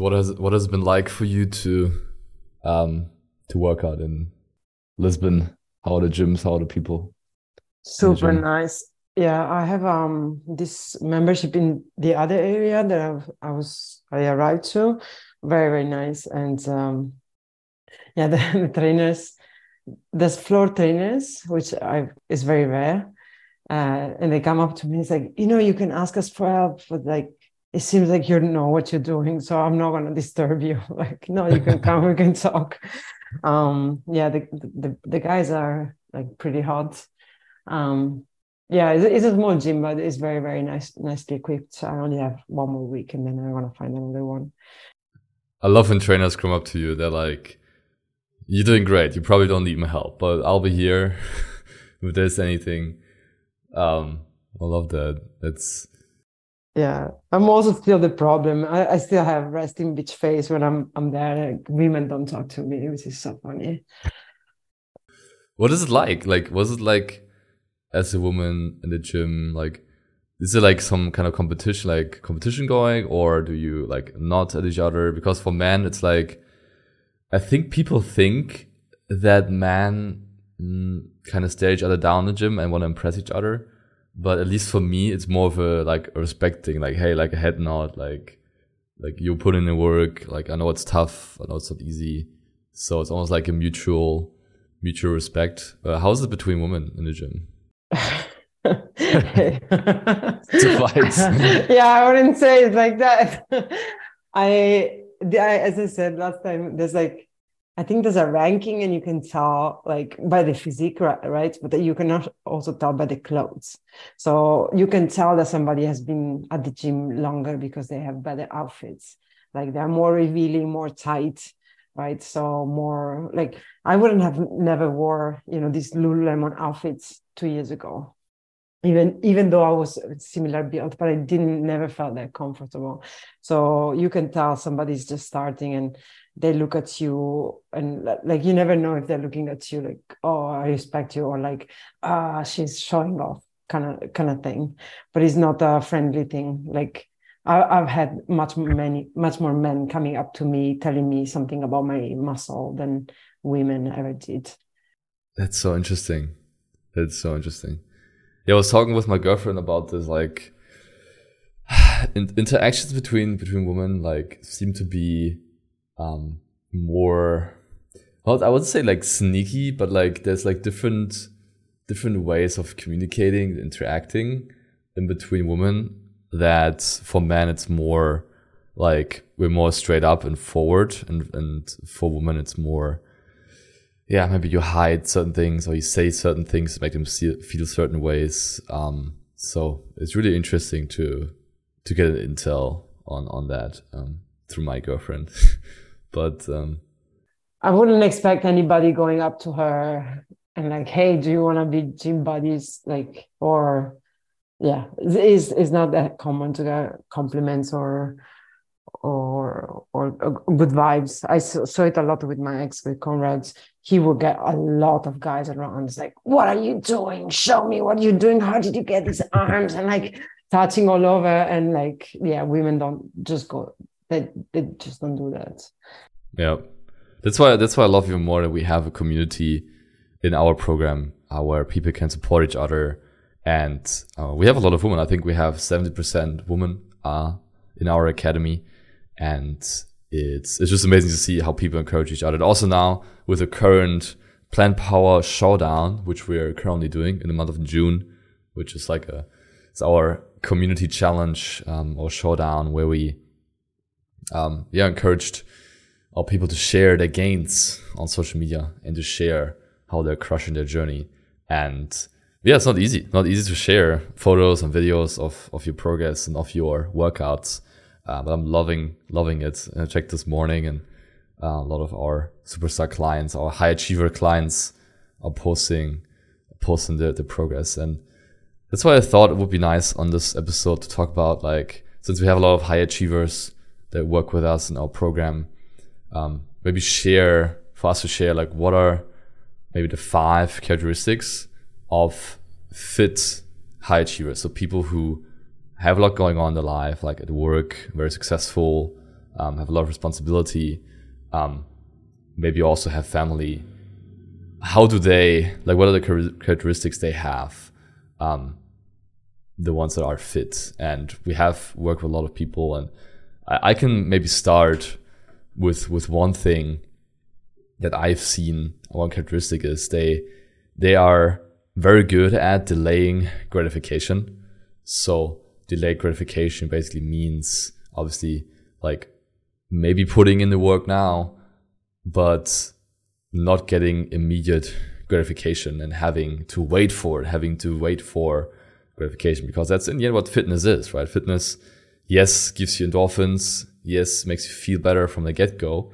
What has what has been like for you to um, to work out in Lisbon? How are the gyms? How are the people? Super nice. Yeah, I have um this membership in the other area that I've, I was I arrived to. Very very nice, and um, yeah, the, the trainers. There's floor trainers, which I is very rare, uh, and they come up to me. It's like you know you can ask us for help, but like it seems like you know what you're doing, so I'm not gonna disturb you. like no, you can come, we can talk. Um, yeah, the, the the guys are like pretty hot. Um, yeah, it's, it's, a small gym, but it's very, very nice, nicely equipped. so I only have one more week, and then I want to find another one. I love when trainers come up to you. They're like, "You're doing great. You probably don't need my help, but I'll be here if there's anything." Um, I love that. It's yeah. I'm also still the problem. I, I still have resting bitch face when I'm I'm there. Like, women don't talk to me, which is so funny. What is it like? Like, was it like? as a woman in the gym? Like, is it like some kind of competition, like competition going, or do you like not at each other? Because for men, it's like, I think people think that men mm, kind of stare each other down in the gym and want to impress each other. But at least for me, it's more of a like a respecting, like, hey, like a head nod, like, like you put in the work. Like I know it's tough, I know it's not easy. So it's almost like a mutual, mutual respect. Uh, how is it between women in the gym? yeah, I wouldn't say it like that. I, I, as I said last time, there's like, I think there's a ranking, and you can tell like by the physique, right? But you can also tell by the clothes. So you can tell that somebody has been at the gym longer because they have better outfits. Like they're more revealing, more tight, right? So more like I wouldn't have never wore, you know, these Lululemon outfits two years ago. Even even though I was similar build, but I didn't never felt that comfortable. So you can tell somebody's just starting and they look at you and like you never know if they're looking at you like, oh, I respect you, or like, ah, she's showing off kind of kind of thing. But it's not a friendly thing. Like I, have had much many much more men coming up to me telling me something about my muscle than women ever did. That's so interesting. That's so interesting. Yeah, I was talking with my girlfriend about this. Like, interactions between between women like seem to be um more. Well, I would say like sneaky, but like there's like different different ways of communicating, interacting in between women that for men it's more like we're more straight up and forward and and for women it's more yeah maybe you hide certain things or you say certain things to make them see, feel certain ways. Um, so it's really interesting to to get an intel on on that um, through my girlfriend. But um, i wouldn't expect anybody going up to her and like hey do you want to be gym buddies? Like or yeah it's, it's not that common to get compliments or or or good vibes. I saw it a lot with my ex with conrad's. He would get a lot of guys around. It's like what are you doing? Show me what you're doing. How did you get these arms? And like touching all over. And like yeah women don't just go they, they just don't do that. Yeah. That's why that's why i love you more that we have a community in our program uh, where people can support each other. And uh, we have a lot of women. I think we have 70% women uh, in our academy. And it's, it's just amazing to see how people encourage each other. And also now with the current Plant Power Showdown, which we're currently doing in the month of June, which is like a, it's our community challenge um, or showdown where we, um, yeah, encouraged our people to share their gains on social media and to share how they're crushing their journey. And yeah, it's not easy. Not easy to share photos and videos of, of your progress and of your workouts. Uh, but I'm loving loving it. And I checked this morning, and uh, a lot of our superstar clients, our high achiever clients, are posting posting the the progress, and that's why I thought it would be nice on this episode to talk about like since we have a lot of high achievers that work with us in our program, um, maybe share for us to share like what are maybe the five characteristics of fit high achievers. So people who have a lot going on in their life, like at work, very successful, um, have a lot of responsibility, um, maybe also have family. How do they like? What are the characteristics they have? Um, the ones that are fit, and we have worked with a lot of people, and I, I can maybe start with with one thing that I've seen. One characteristic is they they are very good at delaying gratification. So delayed gratification basically means obviously like maybe putting in the work now, but not getting immediate gratification and having to wait for it, having to wait for gratification because that's in the end what fitness is, right? Fitness, yes, gives you endorphins, yes, makes you feel better from the get go.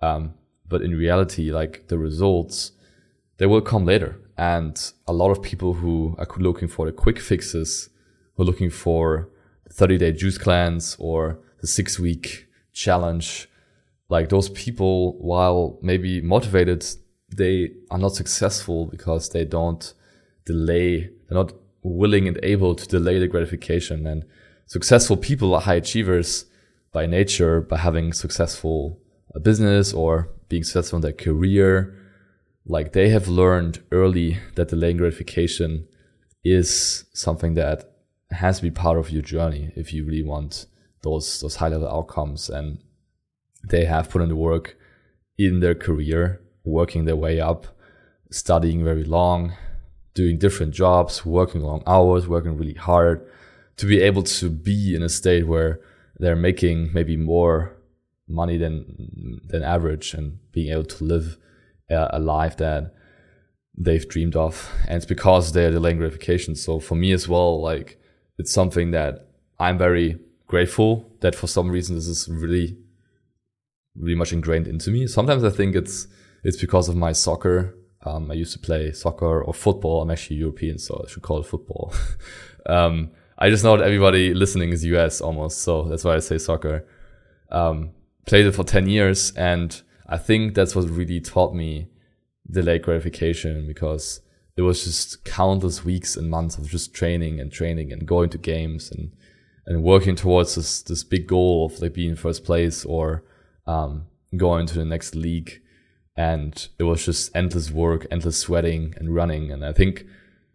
Um, but in reality, like the results, they will come later. And a lot of people who are looking for the quick fixes, who are looking for the 30 day juice cleanse or the six week challenge, like those people, while maybe motivated, they are not successful because they don't delay, they're not willing and able to delay the gratification. And successful people are high achievers by nature, by having successful uh, business or being successful in their career like they have learned early that delaying gratification is something that has to be part of your journey if you really want those those high level outcomes and they have put in the work in their career working their way up studying very long doing different jobs working long hours working really hard to be able to be in a state where they're making maybe more money than than average and being able to live a life that they've dreamed of. And it's because they're delaying gratification. So for me as well, like it's something that I'm very grateful that for some reason this is really, really much ingrained into me. Sometimes I think it's, it's because of my soccer. Um, I used to play soccer or football. I'm actually European, so I should call it football. um, I just know that everybody listening is US almost. So that's why I say soccer. Um, played it for 10 years and I think that's what really taught me delayed gratification because it was just countless weeks and months of just training and training and going to games and and working towards this this big goal of like being first place or um, going to the next league. And it was just endless work, endless sweating and running. And I think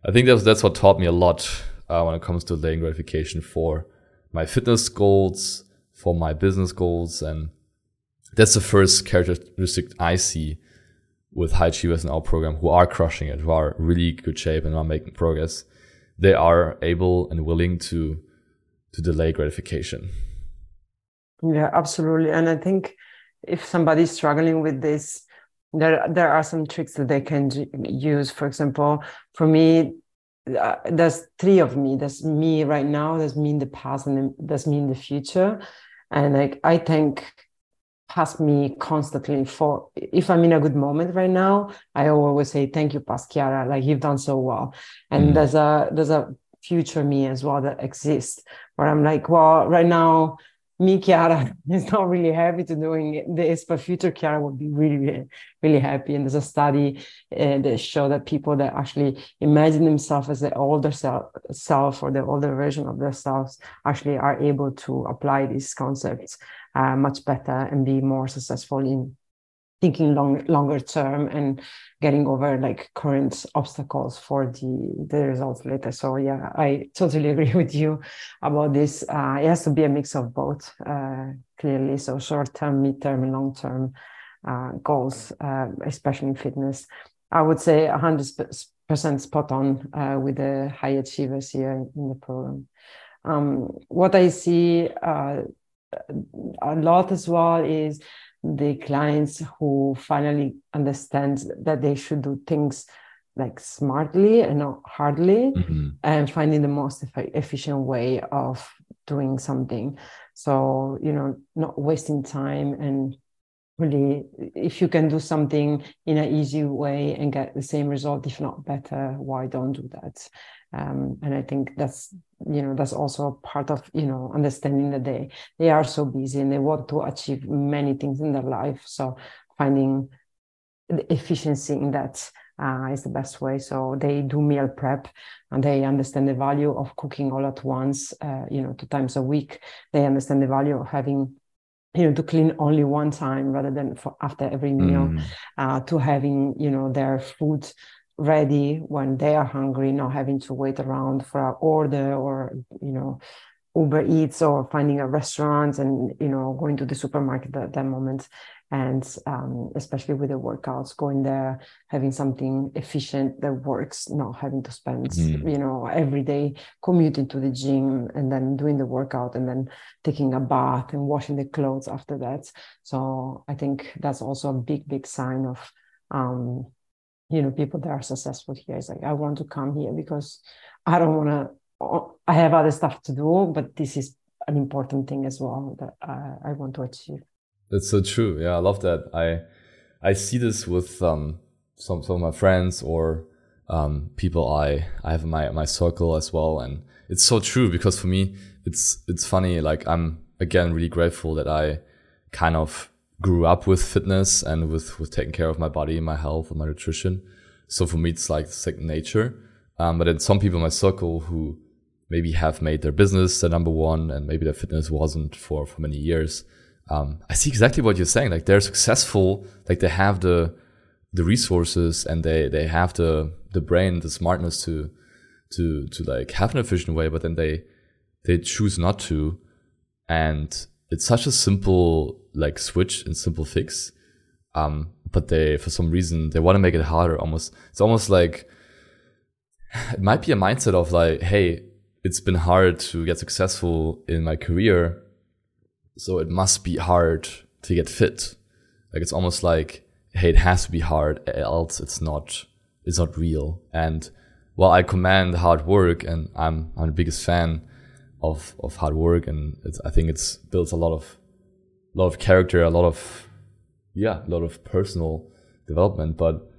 I think that's that's what taught me a lot uh, when it comes to delaying gratification for my fitness goals, for my business goals, and that's the first characteristic I see with high achievers in our program who are crushing it, who are really good shape and are making progress. They are able and willing to to delay gratification. Yeah, absolutely. And I think if somebody's struggling with this, there there are some tricks that they can use. For example, for me, uh, there's three of me. There's me right now. There's me in the past, and there's me in the future. And like I think ask me constantly for if I'm in a good moment right now, I always say thank you, past Chiara, like you've done so well. And mm. there's a there's a future me as well that exists where I'm like, well, right now, me, Chiara, is not really happy to doing this, but future Chiara would be really, really, really happy. And there's a study uh, that show that people that actually imagine themselves as the older self, self or the older version of themselves actually are able to apply these concepts uh, much better and be more successful in thinking long, longer term and getting over like current obstacles for the the results later. So yeah i totally agree with you about this. Uh, it has to be a mix of both uh, clearly. So short term mid term and long term uh, goals uh, especially in fitness. I would say 100% spot on uh, with the high achievers here in the program. Um, what i see uh, a lot as well is the clients who finally understand that they should do things like smartly and not hardly mm-hmm. and finding the most efficient way of doing something so you know not wasting time and really if you can do something in an easy way and get the same result if not better why don't do that um, and i think that's you know that's also part of you know understanding that they they are so busy and they want to achieve many things in their life so finding the efficiency in that uh, is the best way. So they do meal prep and they understand the value of cooking all at once, uh, you know, two times a week. They understand the value of having you know to clean only one time rather than for after every meal mm. uh, to having you know their food ready when they are hungry not having to wait around for an order or you know uber eats or finding a restaurant and you know going to the supermarket at that moment. And um, especially with the workouts going there having something efficient that works not having to spend mm. you know every day commuting to the gym and then doing the workout and then taking a bath and washing the clothes after that. So i think that's also a big big sign of um, you know people that are successful here. It's like i want to come here because i don't want to i have other stuff to do but this is an important thing as well that I, I want to achieve that's so true. Yeah, I love that. I I see this with um, some some of my friends or um, people I I have in my my circle as well, and it's so true because for me it's it's funny. Like I'm again really grateful that I kind of grew up with fitness and with with taking care of my body, my health, and my nutrition. So for me, it's like second nature. Um, but then some people in my circle who maybe have made their business their number one, and maybe their fitness wasn't for for many years um, I see exactly what you're saying. Like they're successful, like they have the the resources and they they have the the brain, the smartness to to to like have an efficient way, but then they they choose not to, and it's such a simple like switch and simple fix. Um, but they for some reason they want to make it harder. Almost it's almost like it might be a mindset of like, hey, it's been hard to get successful in my career so it must be hard to get fit. Like it's almost like, hey, it has to be hard, else it's not, it's not real. And while I commend hard work, and I'm I'm the biggest fan of of hard work, and I think it's builds a lot of a lot of character, a lot of yeah, a lot of personal development. But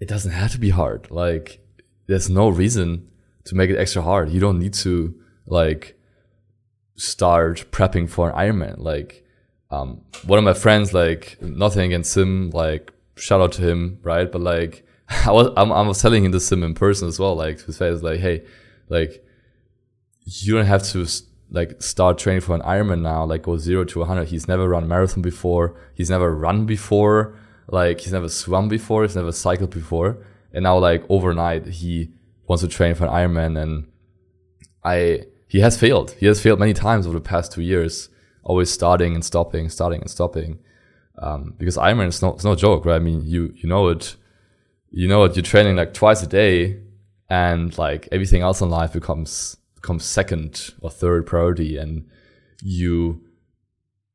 it doesn't have to be hard. Like there's no reason to make it extra hard. You don't need to like start prepping for an Ironman. Like, um, one of my friends, like, nothing against him, like, shout out to him, right? But like, I was, I'm, I was telling him the sim in person as well, like, to his face, like, hey, like, you don't have to like start training for an Ironman now, like go zero to 100. He's never run marathon before. He's never run before. Like he's never swum before. He's never cycled before. And now like overnight he wants to train for an Ironman. And I, he has failed. He has failed many times over the past two years, always starting and stopping, starting and stopping. Um, because Ironman is no, it's no joke, right? I mean, you, you know it, you know it, you're training like twice a day and like everything else in life becomes, becomes second or third priority. And you,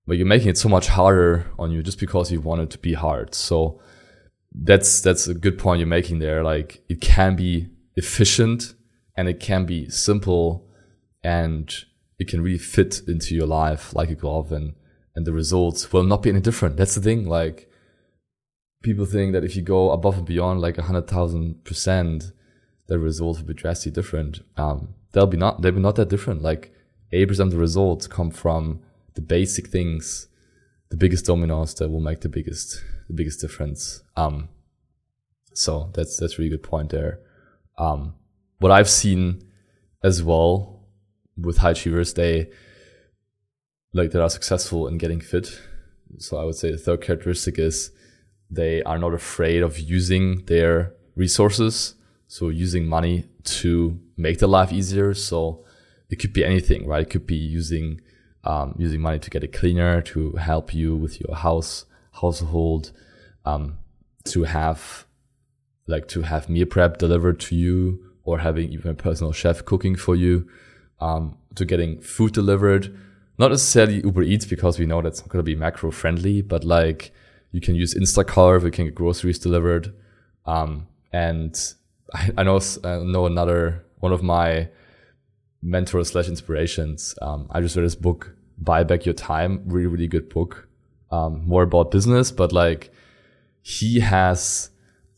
but you're making it so much harder on you just because you want it to be hard. So that's, that's a good point you're making there. Like it can be efficient and it can be simple and it can really fit into your life like a glove and and the results will not be any different. That's the thing. Like people think that if you go above and beyond like a hundred thousand percent the results will be drastically different. Um they'll be not they'll be not that different. Like 80% of the results come from the basic things the biggest dominoes that will make the biggest the biggest difference um so that's that's really good point there um what i've seen as well with high achievers, they like that are successful in getting fit. So I would say the third characteristic is they are not afraid of using their resources. So using money to make their life easier. So it could be anything, right? It could be using um, using money to get a cleaner to help you with your house household, um, to have like to have meal prep delivered to you, or having even a personal chef cooking for you um, to getting food delivered. Not necessarily Uber Eats because we know that's not going to be macro friendly, but like you can use Instacart, you can get groceries delivered. Um, and I, I know I know another one of my mentors slash inspirations. Um, I just read his book, Buy Back Your Time. Really, really good book. Um, more about business, but like he has,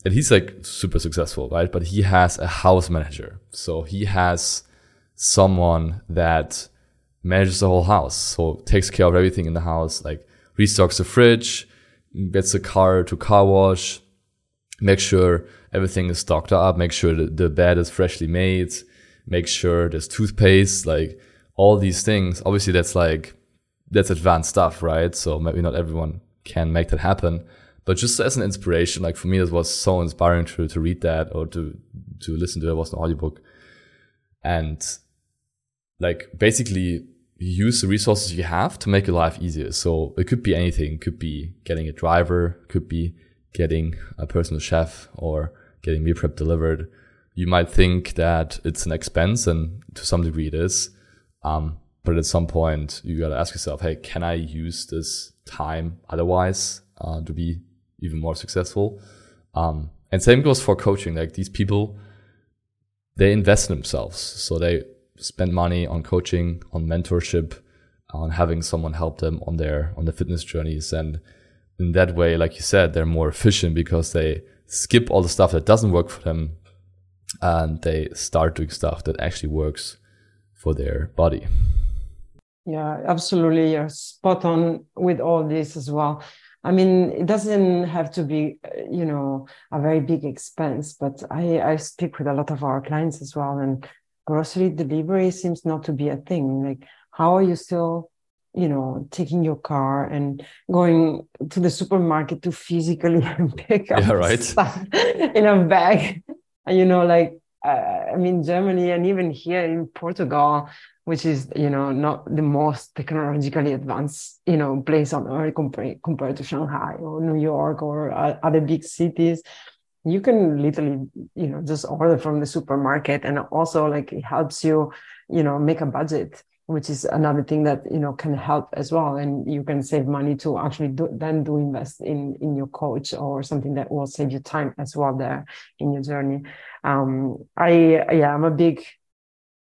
and he's like super successful, right? But he has a house manager. So he has someone that manages the whole house. So takes care of everything in the house, like restocks the fridge, gets the car to car wash, make sure everything is stocked up, make sure the bed is freshly made, make sure there's toothpaste, like all these things. Obviously, that's like, that's advanced stuff, right? So maybe not everyone can make that happen. But just as an inspiration, like for me, it was so inspiring to, to read that or to, to listen to it. it was an audiobook. And like basically use the resources you have to make your life easier. So it could be anything. It could be getting a driver, could be getting a personal chef or getting meal prep delivered. You might think that it's an expense and to some degree it is. Um, but at some point you got to ask yourself, Hey, can I use this time otherwise, uh, to be even more successful? Um, and same goes for coaching. Like these people, they invest in themselves. So they spend money on coaching, on mentorship, on having someone help them on their on the fitness journeys. And in that way, like you said, they're more efficient because they skip all the stuff that doesn't work for them and they start doing stuff that actually works for their body. Yeah, absolutely. You're spot on with all this as well. I mean, it doesn't have to be, you know, a very big expense, but I, I speak with a lot of our clients as well, and grocery delivery seems not to be a thing. Like, how are you still, you know, taking your car and going to the supermarket to physically pick up yeah, right. stuff in a bag? You know, like, uh, I mean, Germany and even here in Portugal, which is, you know, not the most technologically advanced, you know, place on earth compared, compared to Shanghai or New York or uh, other big cities. You can literally you know just order from the supermarket and also like it helps you you know make a budget which is another thing that you know can help as well. And you can save money to actually do, then do invest in in your coach or something that will save you time as well there in your journey. Um i yeah i'm a big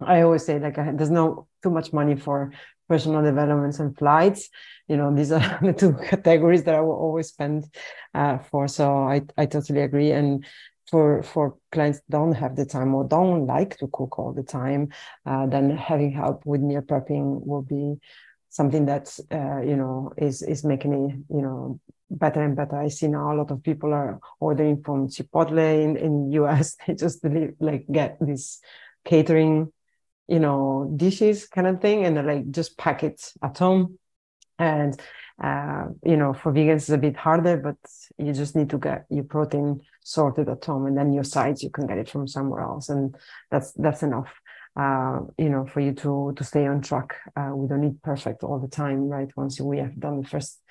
i always say like there's no too much money for personal developments and flights you know these are the two categories that i will always spend uh, for so i i totally agree and for for clients don't have the time or don't like to cook all the time uh, then having help with meal prepping will be something that uh, you know is is making it you know better and better. I see now a lot of people are ordering from Chipotle in in US. They just like get this catering you know dishes kind of thing and like just pack it at home. And uh, you know for vegans it's a bit harder but you just need to get your protein sorted at home and then your sides you can get it from somewhere else and that's that's enough uh, you know for you to to stay on track. Uh, we don't need perfect all the time right? Once we have done the first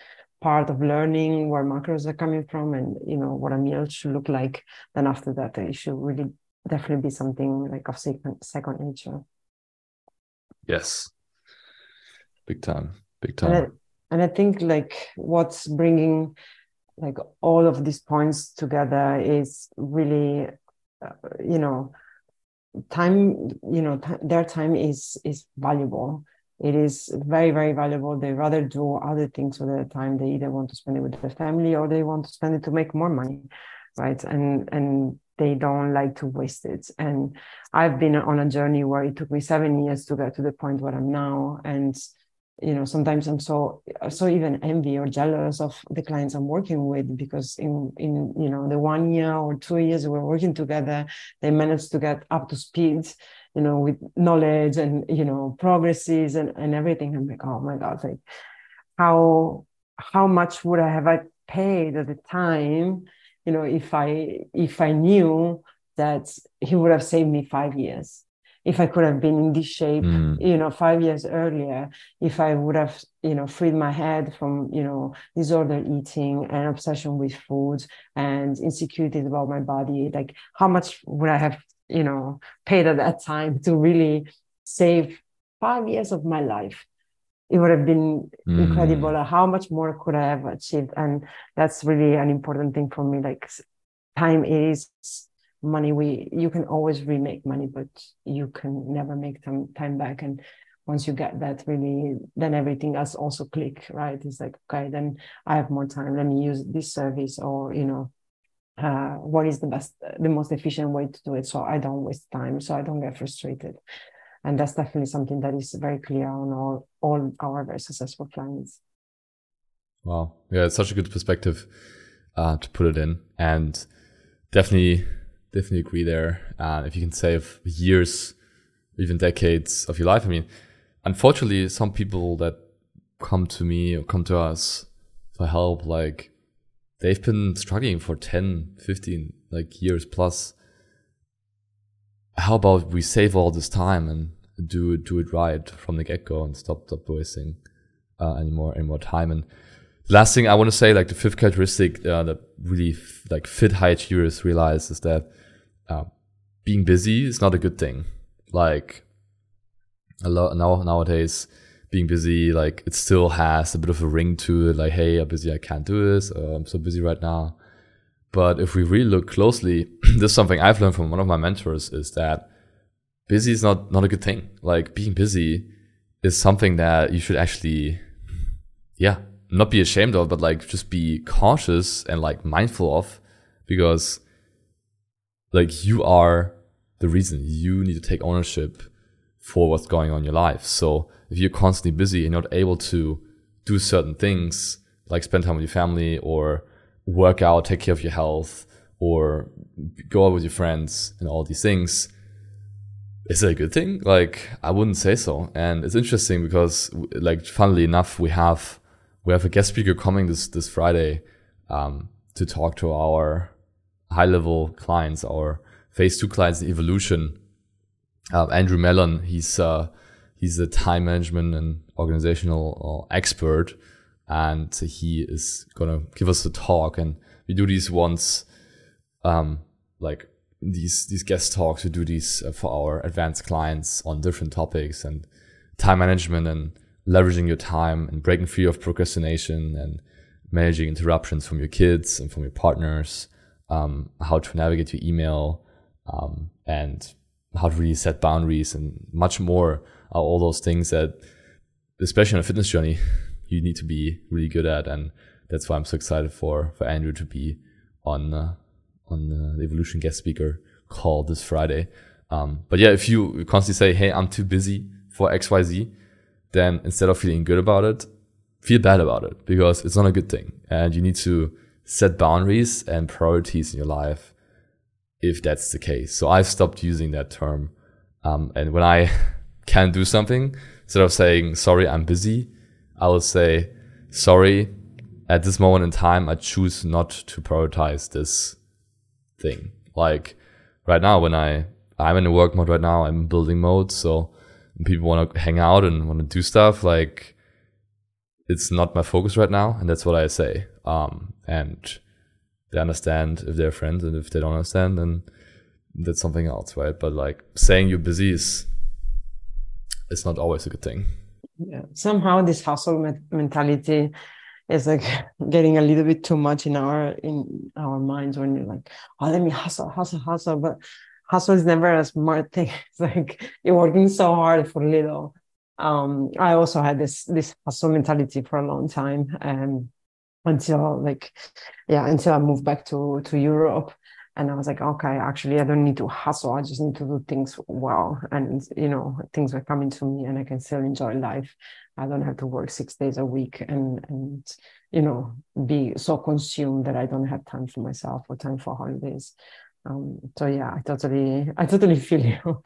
part of learning where macros are coming from and you know what a meal should look like. Then after that it should really definitely be something like of second second nature Yes. Big time. Big time. And I, and I think like what's bringing like all of these points together is really, uh, you know, time. You know, th- their time is is valuable. It is very very valuable. They rather do other things with their time. They either want to spend it with their family or they want to spend it to make more money, right? And and they don't like to waste it. And I've been on a journey where it took me seven years to get to the point where I'm now. And you know, sometimes I'm so so even envy or jealous of the clients I'm working with because in in you know the one year or two years we're working together, they managed to get up to speed, you know, with knowledge and you know progresses and, and everything. I'm like, oh my God, like how how much would I have I paid at the time you know if i if i knew that he would have saved me five years if i could have been in this shape mm. you know five years earlier if i would have you know freed my head from you know disordered eating and obsession with food and insecurities about my body like how much would i have you know paid at that time to really save five years of my life it would have been mm. incredible. How much more could I have achieved? And that's really an important thing for me. Like time is money we you can always remake money but you can never make time time back and once you get that really then everything else also click right it's like okay then i have more time let me use this service or you know uh, what is the best the most efficient way to do it so i don't waste time so i don't get frustrated and that's definitely something that is very clear on all all our very successful clients. Wow. Yeah it's such a good perspective uh, to put it in. And definitely definitely agree there. Uh, if you can save years even decades of your life. I mean unfortunately some people that come to me or come to us for help like they've been struggling for 10 15 like years plus how about we save all this time and do do it right from the get go and stop stop wasting uh, any more any more time. And the last thing I want to say, like the fifth characteristic uh, that really f- like fit high achievers realize is that uh, being busy is not a good thing. Like a lot now nowadays, being busy like it still has a bit of a ring to it. Like hey, I'm busy, I can't do this. Or, I'm so busy right now. But if we really look closely, this is something I've learned from one of my mentors is that busy is not, not a good thing. Like being busy is something that you should actually, yeah, not be ashamed of, but like just be cautious and like mindful of because like you are the reason you need to take ownership for what's going on in your life. So if you're constantly busy and not able to do certain things like spend time with your family or work out, take care of your health, or go out with your friends and all these things, is it a good thing? Like, I wouldn't say so. And it's interesting because, like, funnily enough, we have we have a guest speaker coming this this Friday um, to talk to our high level clients, our phase two clients in evolution. Uh, Andrew Mellon, he's uh, he's a time management and organizational uh, expert and he is gonna give us a talk and we do these once um like these these guest talks we do these uh, for our advanced clients on different topics and time management and leveraging your time and breaking free of procrastination and managing interruptions from your kids and from your partners um, how to navigate your email um, and how to really set boundaries and much more are all those things that especially on a fitness journey you need to be really good at, and that's why I'm so excited for for Andrew to be on uh, on the Evolution guest speaker call this Friday. Um, but yeah, if you constantly say, "Hey, I'm too busy for X Y Z," then instead of feeling good about it, feel bad about it because it's not a good thing, and you need to set boundaries and priorities in your life if that's the case. So I've stopped using that term. Um, and when I can do something, instead of saying, sorry, I'm busy, I will say, sorry, at this moment in time, I choose not to prioritize this thing. Like right now, when I, I'm in a work mode right now, I'm in building mode. So people want to hang out and want to do stuff, like it's not my focus right now. And that's what I say. Um, and they understand if they're friends and if they don't understand, then that's something else, right? But like saying you're busy is, it's not always a good thing. Somehow this hustle mentality is like getting a little bit too much in our in our minds when you're like oh let me hustle hustle hustle but hustle is never a smart thing. It's like you're working so hard for little. Um i also had this this hustle mentality for a long time and until like yeah until i moved back to to europe and i was like okay actually i don't need to hustle. I just need to do things well. And you know things are coming to me and i can still enjoy life. I don't have to work six days a week and and you know be so consumed that i don't have time for myself or time for holidays. Um, so yeah i totally i totally feel you.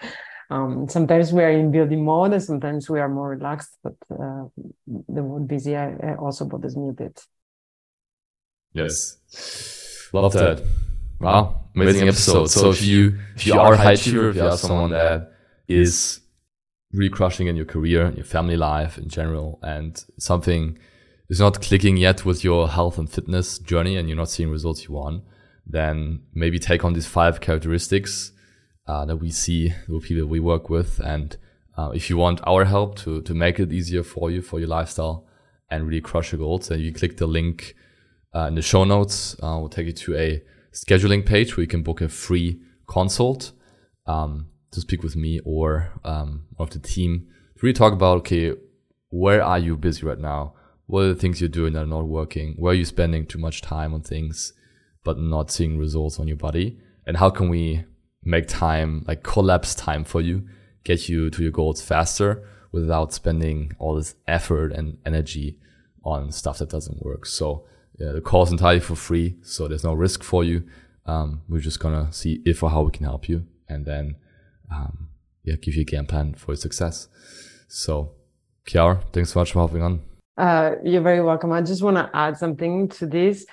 Um, sometimes we are in building mode and sometimes we are more relaxed but uh, the word busy I also bothers me a bit. Yes. Love that Wow, amazing, episode. So if you if you are a high achiever, if you are someone that is really crushing in your career, in your family life in general, and something is not clicking yet with your health and fitness journey, and you're not seeing results you want, then maybe take on these five characteristics uh, that we see with people we work with, and uh, if you want our help to to make it easier for you for your lifestyle and really crush your goals, then you click the link uh, in the show notes. Uh, we'll take you to a scheduling page where you can book a free consult um, to speak with me or um, of the team to really talk about okay, where are you busy right now? What are the things you're doing that are not working? Where are you spending too much time on things but not seeing results on your body? And how can we make time, like collapse time for you, get you to your goals faster without spending all this effort and energy on stuff that doesn't work? So yeah, the call is entirely for free. So there's no risk for you. Um, we're just gonna see if or how we can help you and then, um, yeah, give you a game plan for your success. So Chiara, thanks so much for hopping on. Uh, you're very welcome. I just want to add something to this.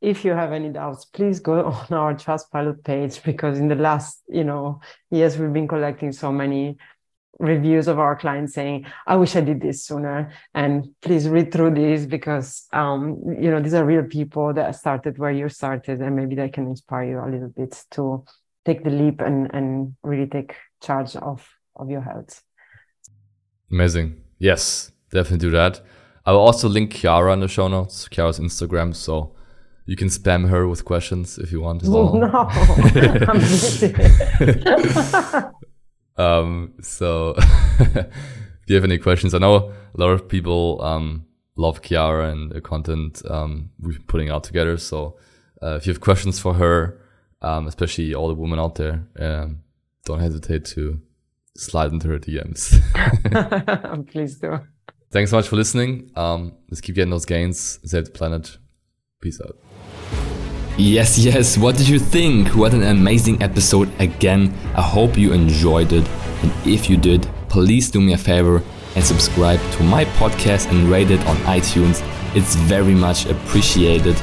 If you have any doubts, please go on our Trustpilot page because in the last, you know, years we've been collecting so many reviews of our clients saying, "I wish I did this sooner," and please read through these because, um, you know, these are real people that started where you started, and maybe they can inspire you a little bit to take the leap and and really take charge of of your health. Amazing. Yes, definitely do that. I will also link Chiara in the show notes, Chiara's Instagram, so you can spam her with questions if you want well. No. um, so if you have any questions, I know a lot of people um, love Chiara and the content um, we've been putting out together. So uh, if you have questions for her, um, especially all the women out there, um, don't hesitate to slide into her DMs. Please do. Thanks so much for listening. Um, let's keep getting those gains. Save the planet. Peace out. Yes, yes. What did you think? What an amazing episode again. I hope you enjoyed it. And if you did, please do me a favor and subscribe to my podcast and rate it on iTunes. It's very much appreciated.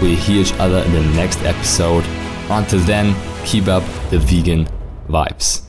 We'll hear each other in the next episode. Until then, keep up the vegan vibes.